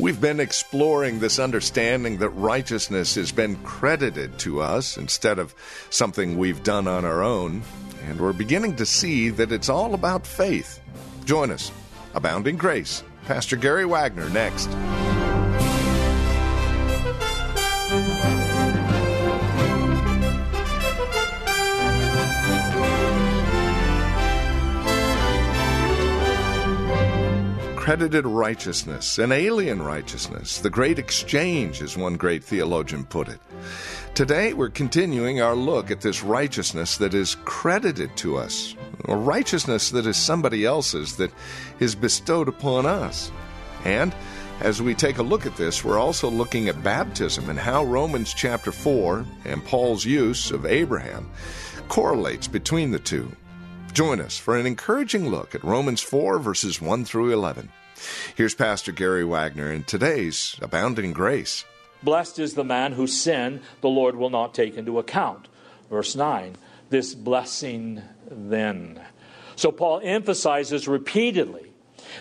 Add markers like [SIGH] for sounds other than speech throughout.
We've been exploring this understanding that righteousness has been credited to us instead of something we've done on our own, and we're beginning to see that it's all about faith. Join us, Abounding Grace. Pastor Gary Wagner next. Credited righteousness, an alien righteousness, the great exchange, as one great theologian put it. Today, we're continuing our look at this righteousness that is credited to us, a righteousness that is somebody else's that is bestowed upon us. And as we take a look at this, we're also looking at baptism and how Romans chapter 4 and Paul's use of Abraham correlates between the two. Join us for an encouraging look at Romans 4, verses 1 through 11. Here's Pastor Gary Wagner in today's Abounding Grace. Blessed is the man whose sin the Lord will not take into account. Verse 9, this blessing then. So Paul emphasizes repeatedly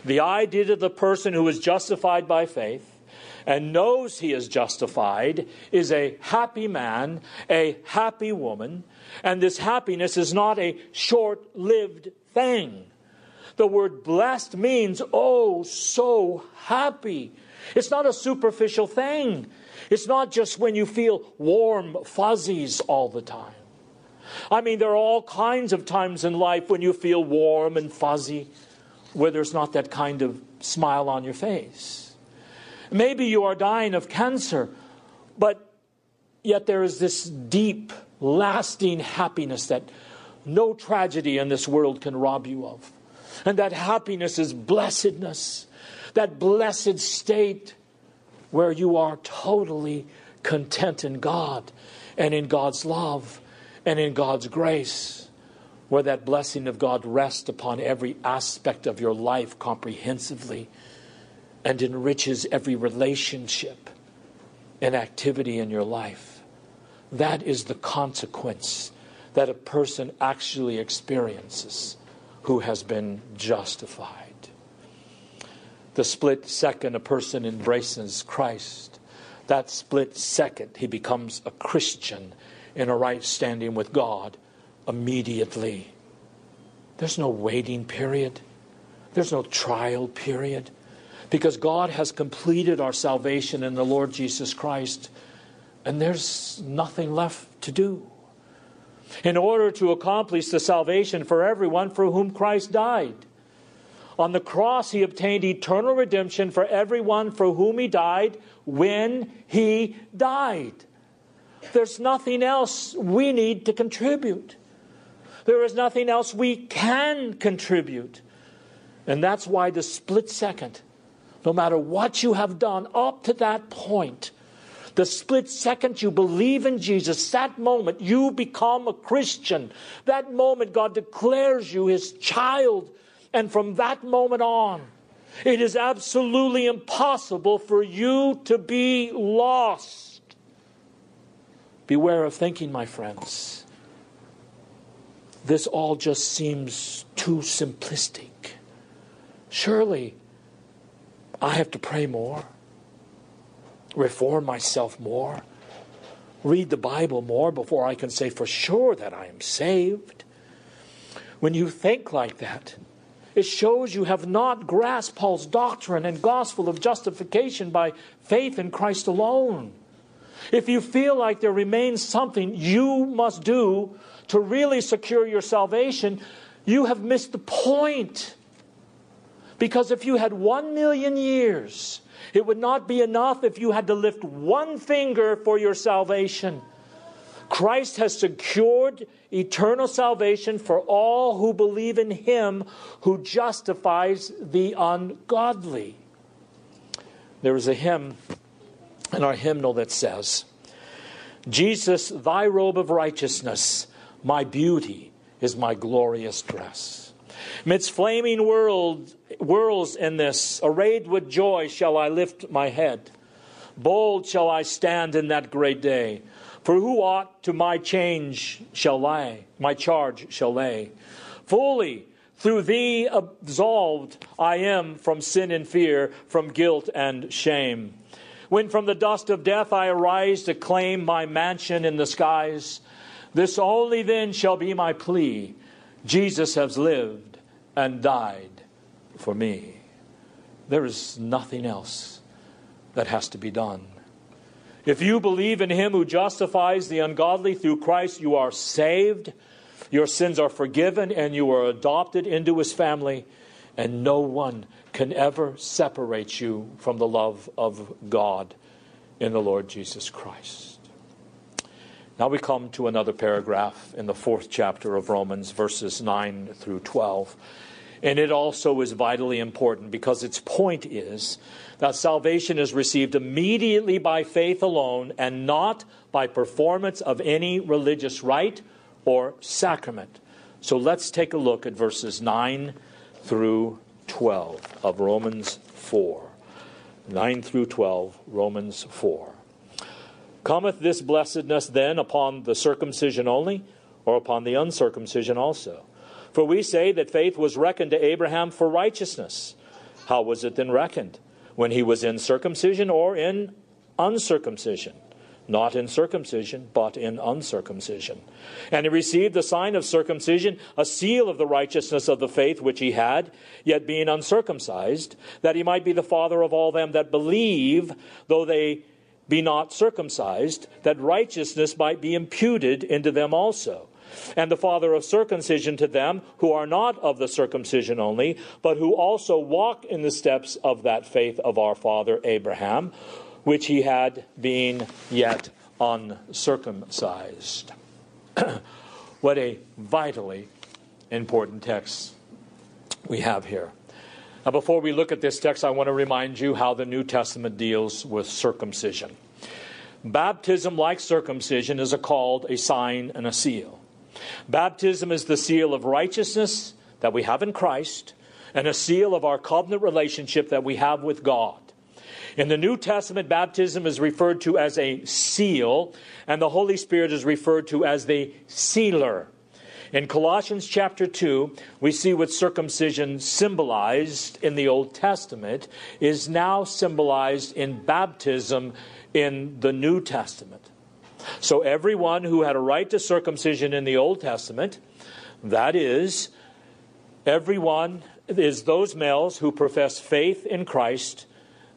the idea of the person who is justified by faith and knows he is justified is a happy man, a happy woman, and this happiness is not a short lived thing. The word blessed means, oh, so happy. It's not a superficial thing. It's not just when you feel warm fuzzies all the time. I mean, there are all kinds of times in life when you feel warm and fuzzy, where there's not that kind of smile on your face. Maybe you are dying of cancer, but yet there is this deep, lasting happiness that no tragedy in this world can rob you of. And that happiness is blessedness, that blessed state where you are totally content in God and in God's love and in God's grace, where that blessing of God rests upon every aspect of your life comprehensively and enriches every relationship and activity in your life. That is the consequence that a person actually experiences who has been justified. The split second a person embraces Christ, that split second he becomes a Christian in a right standing with God immediately. There's no waiting period, there's no trial period, because God has completed our salvation in the Lord Jesus Christ, and there's nothing left to do in order to accomplish the salvation for everyone for whom Christ died. On the cross, he obtained eternal redemption for everyone for whom he died when he died. There's nothing else we need to contribute. There is nothing else we can contribute. And that's why the split second, no matter what you have done up to that point, the split second you believe in Jesus, that moment you become a Christian. That moment God declares you his child. And from that moment on, it is absolutely impossible for you to be lost. Beware of thinking, my friends. This all just seems too simplistic. Surely, I have to pray more reform myself more, read the Bible more before I can say for sure that I am saved. When you think like that, it shows you have not grasped Paul's doctrine and gospel of justification by faith in Christ alone. If you feel like there remains something you must do to really secure your salvation, you have missed the point. Because if you had one million years it would not be enough if you had to lift one finger for your salvation. Christ has secured eternal salvation for all who believe in Him who justifies the ungodly. There is a hymn in our hymnal that says, Jesus, thy robe of righteousness, my beauty is my glorious dress. Midst flaming world, whirls in this, arrayed with joy, shall I lift my head. Bold shall I stand in that great day. For who aught to my change shall lay, my charge shall lay? Fully through thee absolved I am from sin and fear, from guilt and shame. When from the dust of death I arise to claim my mansion in the skies, this only then shall be my plea Jesus has lived and died for me. There is nothing else that has to be done. If you believe in him who justifies the ungodly through Christ, you are saved, your sins are forgiven, and you are adopted into his family, and no one can ever separate you from the love of God in the Lord Jesus Christ. Now we come to another paragraph in the fourth chapter of Romans, verses 9 through 12. And it also is vitally important because its point is that salvation is received immediately by faith alone and not by performance of any religious rite or sacrament. So let's take a look at verses 9 through 12 of Romans 4. 9 through 12, Romans 4. Cometh this blessedness then upon the circumcision only, or upon the uncircumcision also? For we say that faith was reckoned to Abraham for righteousness. How was it then reckoned? When he was in circumcision or in uncircumcision? Not in circumcision, but in uncircumcision. And he received the sign of circumcision, a seal of the righteousness of the faith which he had, yet being uncircumcised, that he might be the father of all them that believe, though they be not circumcised, that righteousness might be imputed into them also and the father of circumcision to them who are not of the circumcision only, but who also walk in the steps of that faith of our father Abraham, which he had being yet uncircumcised. [CLEARS THROAT] what a vitally important text we have here. Now, before we look at this text, I want to remind you how the New Testament deals with circumcision. Baptism, like circumcision, is a called, a sign, and a seal. Baptism is the seal of righteousness that we have in Christ and a seal of our covenant relationship that we have with God. In the New Testament, baptism is referred to as a seal, and the Holy Spirit is referred to as the sealer. In Colossians chapter 2, we see what circumcision symbolized in the Old Testament is now symbolized in baptism in the New Testament. So everyone who had a right to circumcision in the Old Testament, that is, everyone is those males who profess faith in Christ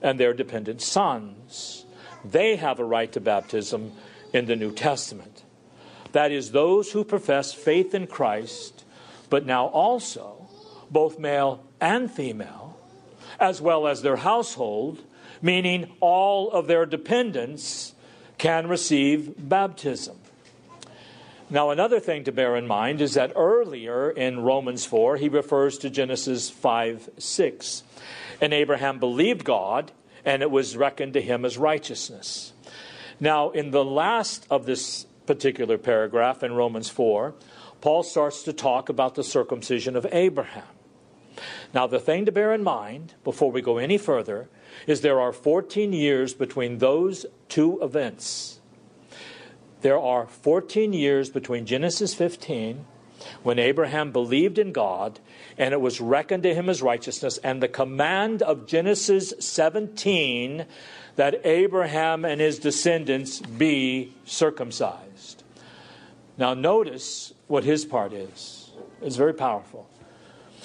and their dependent sons. They have a right to baptism in the New Testament. That is, those who profess faith in Christ, but now also both male and female, as well as their household, meaning all of their dependents can receive baptism. Now, another thing to bear in mind is that earlier in Romans 4, he refers to Genesis 5 6. And Abraham believed God, and it was reckoned to him as righteousness. Now, in the last of this particular paragraph in Romans 4, Paul starts to talk about the circumcision of Abraham. Now, the thing to bear in mind before we go any further is there are 14 years between those two events. There are 14 years between Genesis 15, when Abraham believed in God and it was reckoned to him as righteousness, and the command of Genesis 17 that Abraham and his descendants be circumcised. Now, notice what his part is. It's very powerful.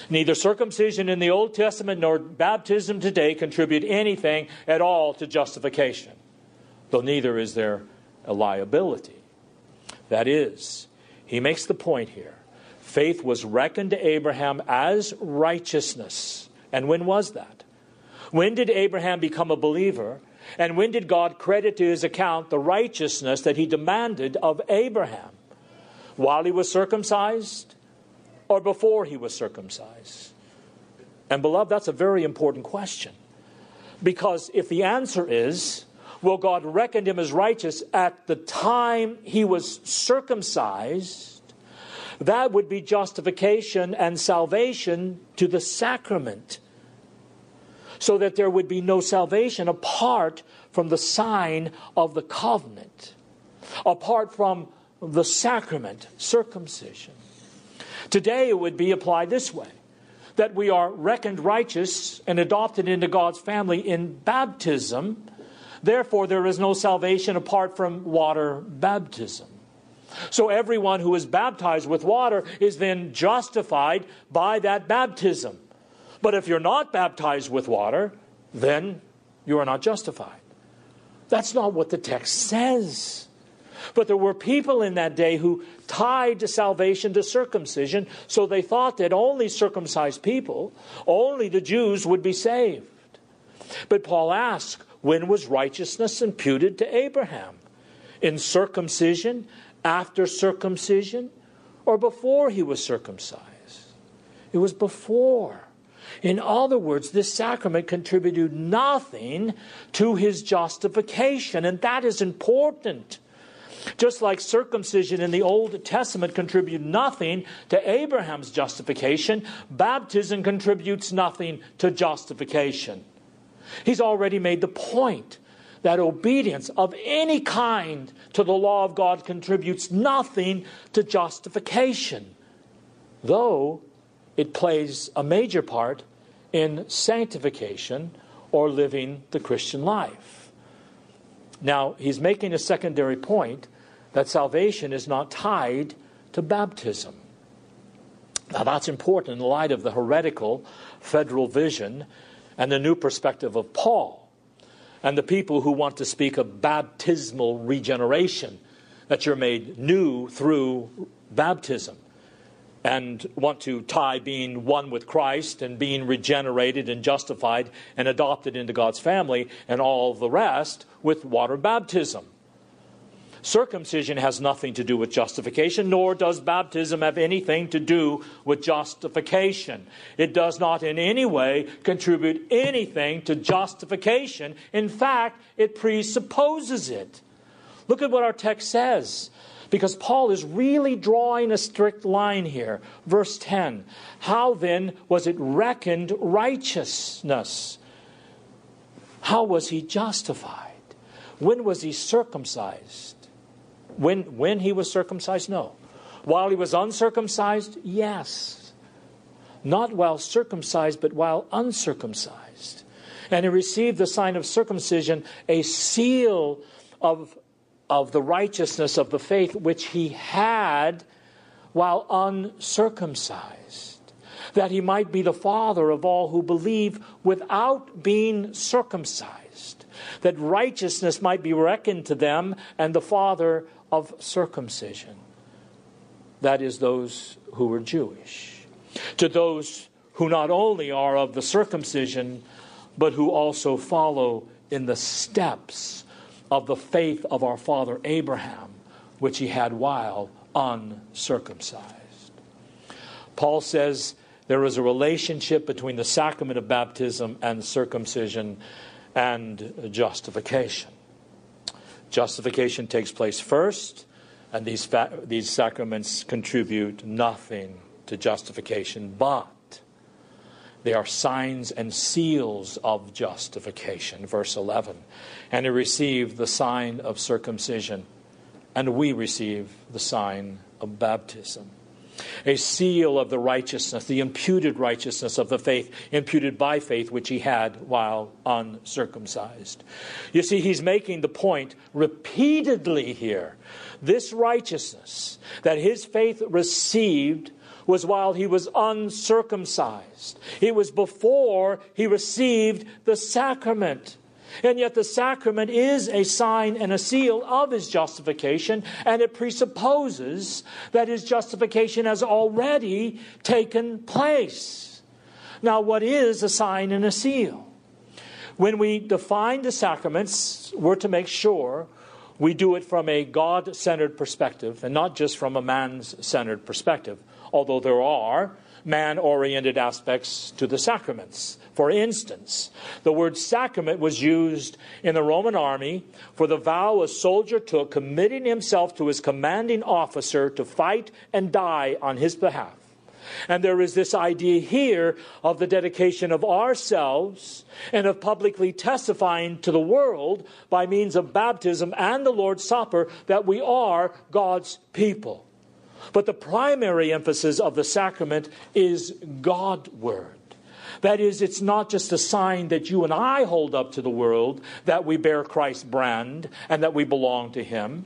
Neither circumcision in the Old Testament nor baptism today contribute anything at all to justification, though neither is there a liability. That is, he makes the point here faith was reckoned to Abraham as righteousness. And when was that? When did Abraham become a believer? And when did God credit to his account the righteousness that he demanded of Abraham? While he was circumcised? Or before he was circumcised? And, beloved, that's a very important question. Because if the answer is, well, God reckoned him as righteous at the time he was circumcised, that would be justification and salvation to the sacrament. So that there would be no salvation apart from the sign of the covenant, apart from the sacrament, circumcision. Today it would be applied this way that we are reckoned righteous and adopted into God's family in baptism. Therefore, there is no salvation apart from water baptism. So, everyone who is baptized with water is then justified by that baptism. But if you're not baptized with water, then you are not justified. That's not what the text says. But there were people in that day who tied salvation to circumcision, so they thought that only circumcised people, only the Jews would be saved. But Paul asks, when was righteousness imputed to Abraham? In circumcision, after circumcision, or before he was circumcised? It was before. In other words, this sacrament contributed nothing to his justification, and that is important. Just like circumcision in the Old Testament contributed nothing to Abraham's justification, baptism contributes nothing to justification. He's already made the point that obedience of any kind to the law of God contributes nothing to justification, though it plays a major part in sanctification or living the Christian life. Now, he's making a secondary point that salvation is not tied to baptism. Now, that's important in light of the heretical federal vision and the new perspective of Paul and the people who want to speak of baptismal regeneration, that you're made new through baptism and want to tie being one with Christ and being regenerated and justified and adopted into God's family and all the rest with water baptism. Circumcision has nothing to do with justification, nor does baptism have anything to do with justification. It does not in any way contribute anything to justification. In fact, it presupposes it. Look at what our text says. Because Paul is really drawing a strict line here. Verse 10 How then was it reckoned righteousness? How was he justified? When was he circumcised? When, when he was circumcised? No. While he was uncircumcised? Yes. Not while circumcised, but while uncircumcised. And he received the sign of circumcision, a seal of, of the righteousness of the faith which he had while uncircumcised, that he might be the father of all who believe without being circumcised, that righteousness might be reckoned to them, and the father of circumcision. That is, those who were Jewish. To those who not only are of the circumcision, but who also follow in the steps of the faith of our father Abraham, which he had while uncircumcised. Paul says there is a relationship between the sacrament of baptism and circumcision and justification. Justification takes place first, and these, fa- these sacraments contribute nothing to justification, but they are signs and seals of justification. Verse 11. And he received the sign of circumcision, and we receive the sign of baptism a seal of the righteousness, the imputed righteousness of the faith, imputed by faith, which he had while uncircumcised. You see, he's making the point repeatedly here. This righteousness that his faith received was while he was uncircumcised. It was before he received the sacrament. And yet, the sacrament is a sign and a seal of his justification, and it presupposes that his justification has already taken place. Now, what is a sign and a seal? When we define the sacraments, we're to make sure we do it from a God centered perspective and not just from a man centered perspective, although there are man oriented aspects to the sacraments. For instance, the word sacrament was used in the Roman army for the vow a soldier took committing himself to his commanding officer to fight and die on his behalf. And there is this idea here of the dedication of ourselves and of publicly testifying to the world by means of baptism and the Lord's Supper that we are God's people. But the primary emphasis of the sacrament is Godward. That is, it's not just a sign that you and I hold up to the world that we bear Christ's brand and that we belong to Him.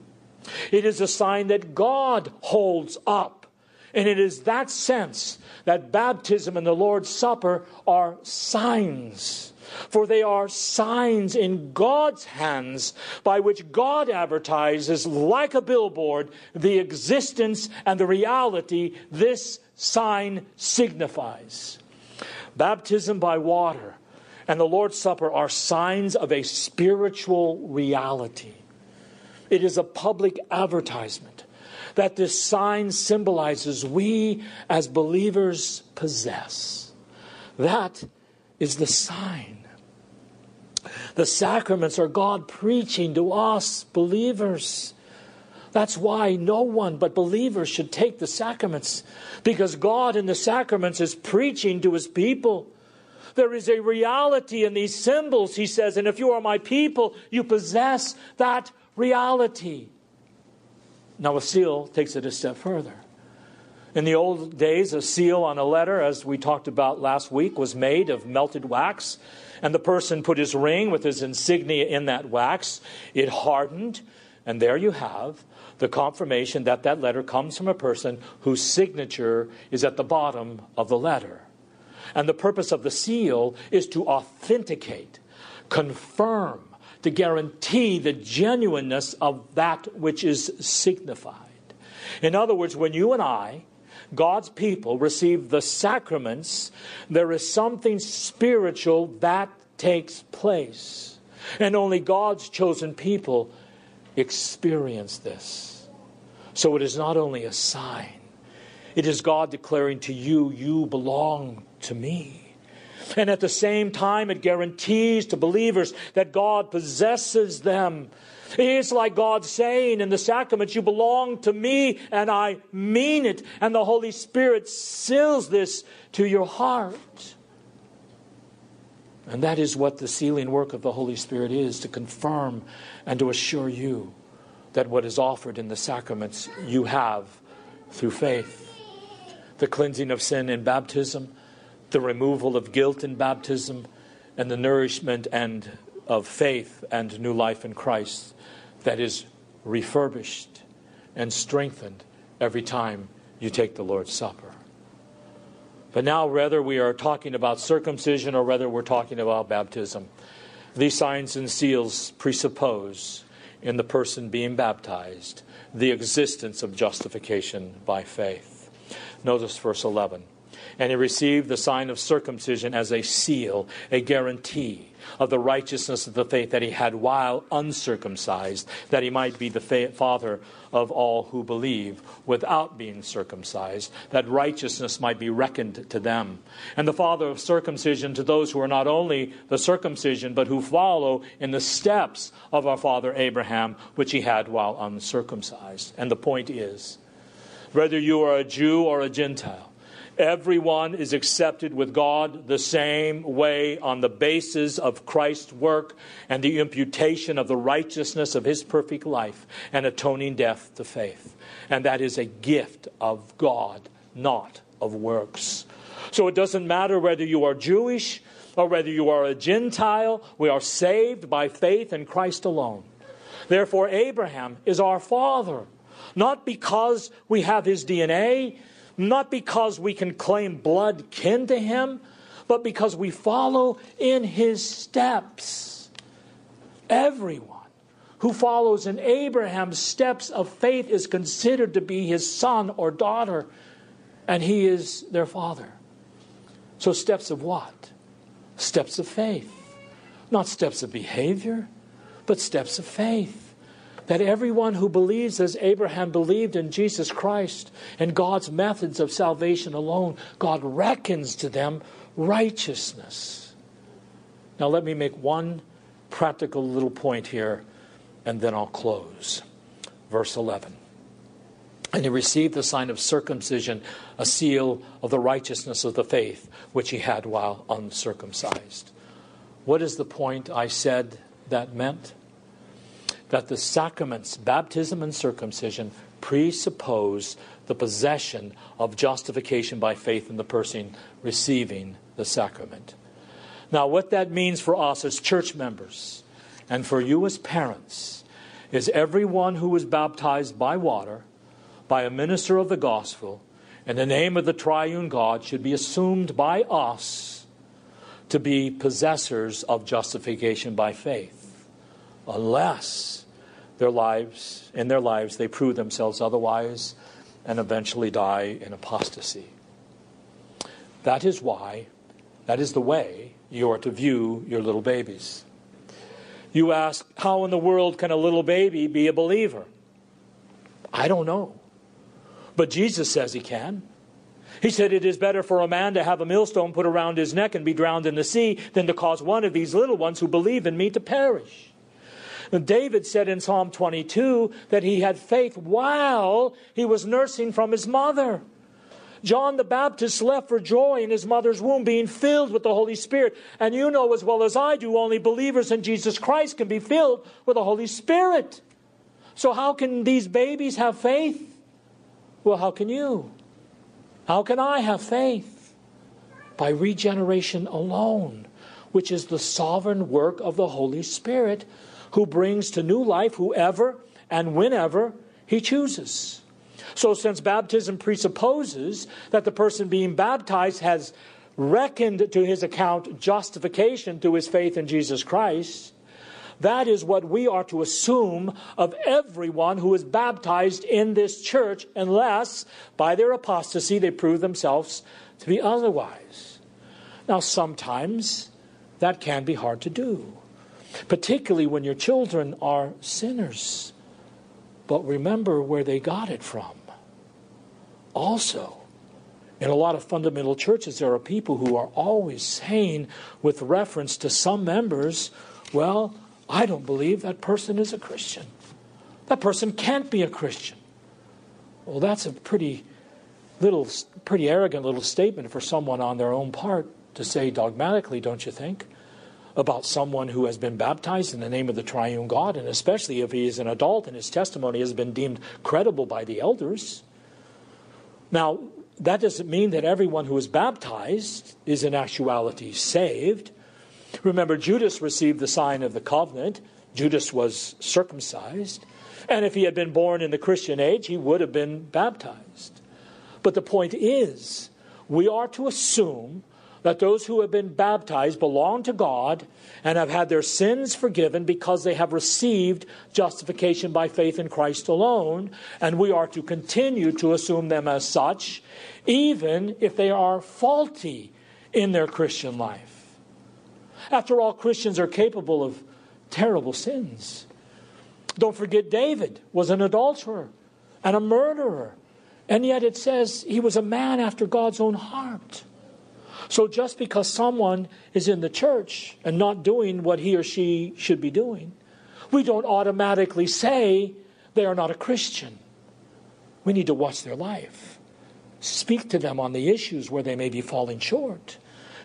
It is a sign that God holds up. And it is that sense that baptism and the Lord's Supper are signs. For they are signs in God's hands by which God advertises, like a billboard, the existence and the reality this sign signifies. Baptism by water and the Lord's Supper are signs of a spiritual reality. It is a public advertisement that this sign symbolizes we as believers possess. That is the sign. The sacraments are God preaching to us believers. That's why no one but believers should take the sacraments, because God in the sacraments is preaching to his people. There is a reality in these symbols, he says, and if you are my people, you possess that reality. Now, a seal takes it a step further. In the old days, a seal on a letter, as we talked about last week, was made of melted wax, and the person put his ring with his insignia in that wax. It hardened, and there you have the confirmation that that letter comes from a person whose signature is at the bottom of the letter. And the purpose of the seal is to authenticate, confirm, to guarantee the genuineness of that which is signified. In other words, when you and I, God's people, receive the sacraments, there is something spiritual that takes place. And only God's chosen people experience this. So it is not only a sign, it is God declaring to you, You belong to me. And at the same time, it guarantees to believers that God possesses them. It's like God saying in the sacraments, You belong to me, and I mean it. And the Holy Spirit seals this to your heart. And that is what the sealing work of the Holy Spirit is to confirm and to assure you that what is offered in the sacraments you have through faith. The cleansing of sin in baptism, the removal of guilt in baptism, and the nourishment and of faith and new life in Christ that is refurbished and strengthened every time you take the Lord's Supper. But now, whether we are talking about circumcision or whether we're talking about baptism, these signs and seals presuppose in the person being baptized the existence of justification by faith. Notice verse 11. And he received the sign of circumcision as a seal, a guarantee of the righteousness of the faith that he had while uncircumcised, that he might be the father of all who believe without being circumcised, that righteousness might be reckoned to them. And the father of circumcision to those who are not only the circumcision, but who follow in the steps of our father Abraham, which he had while uncircumcised. And the point is whether you are a Jew or a Gentile, Everyone is accepted with God the same way on the basis of Christ's work and the imputation of the righteousness of his perfect life and atoning death to faith. And that is a gift of God, not of works. So it doesn't matter whether you are Jewish or whether you are a Gentile, we are saved by faith in Christ alone. Therefore, Abraham is our father, not because we have his DNA not because we can claim blood kin to him, but because we follow in his steps. Everyone who follows in Abraham's steps of faith is considered to be his son or daughter, and he is their father. So, steps of what? Steps of faith. Not steps of behavior, but steps of faith. That everyone who believes as Abraham believed in Jesus Christ and God's methods of salvation alone, God reckons to them righteousness. Now, let me make one practical little point here, and then I'll close. Verse 11. And he received the sign of circumcision, a seal of the righteousness of the faith which he had while uncircumcised. What is the point I said that meant? That the sacraments, baptism and circumcision, presuppose the possession of justification by faith in the person receiving the sacrament. Now, what that means for us as church members and for you as parents is everyone who is baptized by water, by a minister of the gospel, in the name of the triune God should be assumed by us to be possessors of justification by faith, unless their lives, in their lives, they prove themselves otherwise and eventually die in apostasy. That is why, that is the way you are to view your little babies. You ask, how in the world can a little baby be a believer? I don't know. But Jesus says he can. He said, It is better for a man to have a millstone put around his neck and be drowned in the sea than to cause one of these little ones who believe in me to perish. David said in Psalm 22 that he had faith while he was nursing from his mother. John the Baptist left for joy in his mother's womb, being filled with the Holy Spirit. And you know as well as I do, only believers in Jesus Christ can be filled with the Holy Spirit. So, how can these babies have faith? Well, how can you? How can I have faith? By regeneration alone, which is the sovereign work of the Holy Spirit, who brings to new life whoever and whenever he chooses. So, since baptism presupposes that the person being baptized has reckoned to his account justification through his faith in Jesus Christ, that is what we are to assume of everyone who is baptized in this church, unless by their apostasy they prove themselves to be otherwise. Now, sometimes that can be hard to do, particularly when your children are sinners. But remember where they got it from. Also, in a lot of fundamental churches, there are people who are always saying, with reference to some members, well, I don't believe that person is a Christian. That person can't be a Christian. Well, that's a pretty little, pretty arrogant little statement for someone on their own part to say dogmatically, don't you think? About someone who has been baptized in the name of the triune God, and especially if he is an adult and his testimony has been deemed credible by the elders. Now, that doesn't mean that everyone who is baptized is in actuality saved. Remember, Judas received the sign of the covenant. Judas was circumcised. And if he had been born in the Christian age, he would have been baptized. But the point is, we are to assume that those who have been baptized belong to God and have had their sins forgiven because they have received justification by faith in Christ alone, and we are to continue to assume them as such, even if they are faulty in their Christian life. After all, Christians are capable of terrible sins. Don't forget, David was an adulterer and a murderer, and yet it says he was a man after God's own heart. So just because someone is in the church and not doing what he or she should be doing, we don't automatically say they are not a Christian. We need to watch their life, speak to them on the issues where they may be falling short.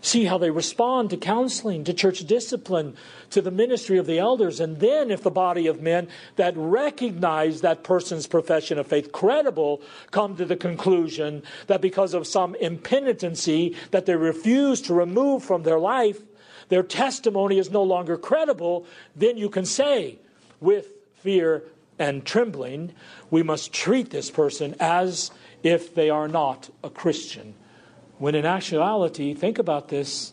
See how they respond to counseling, to church discipline, to the ministry of the elders. And then, if the body of men that recognize that person's profession of faith credible come to the conclusion that because of some impenitency that they refuse to remove from their life, their testimony is no longer credible, then you can say, with fear and trembling, we must treat this person as if they are not a Christian when in actuality, think about this,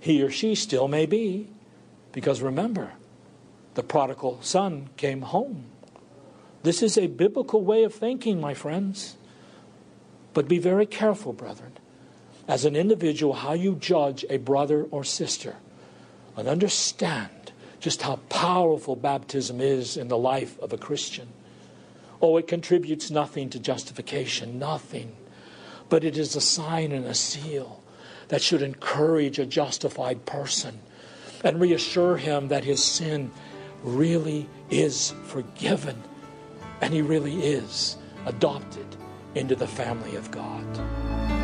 he or she still may be. Because remember, the prodigal son came home. This is a biblical way of thinking, my friends. But be very careful, brethren, as an individual, how you judge a brother or sister. And understand just how powerful baptism is in the life of a Christian. Oh, it contributes nothing to justification, nothing. But it is a sign and a seal that should encourage a justified person and reassure him that his sin really is forgiven and he really is adopted into the family of God.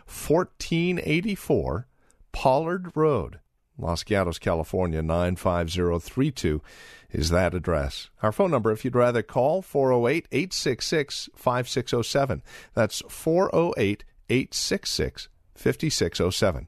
1484 Pollard Road. Los Gatos, California 95032 is that address. Our phone number, if you'd rather call, 408 866 5607. That's 408 866 5607.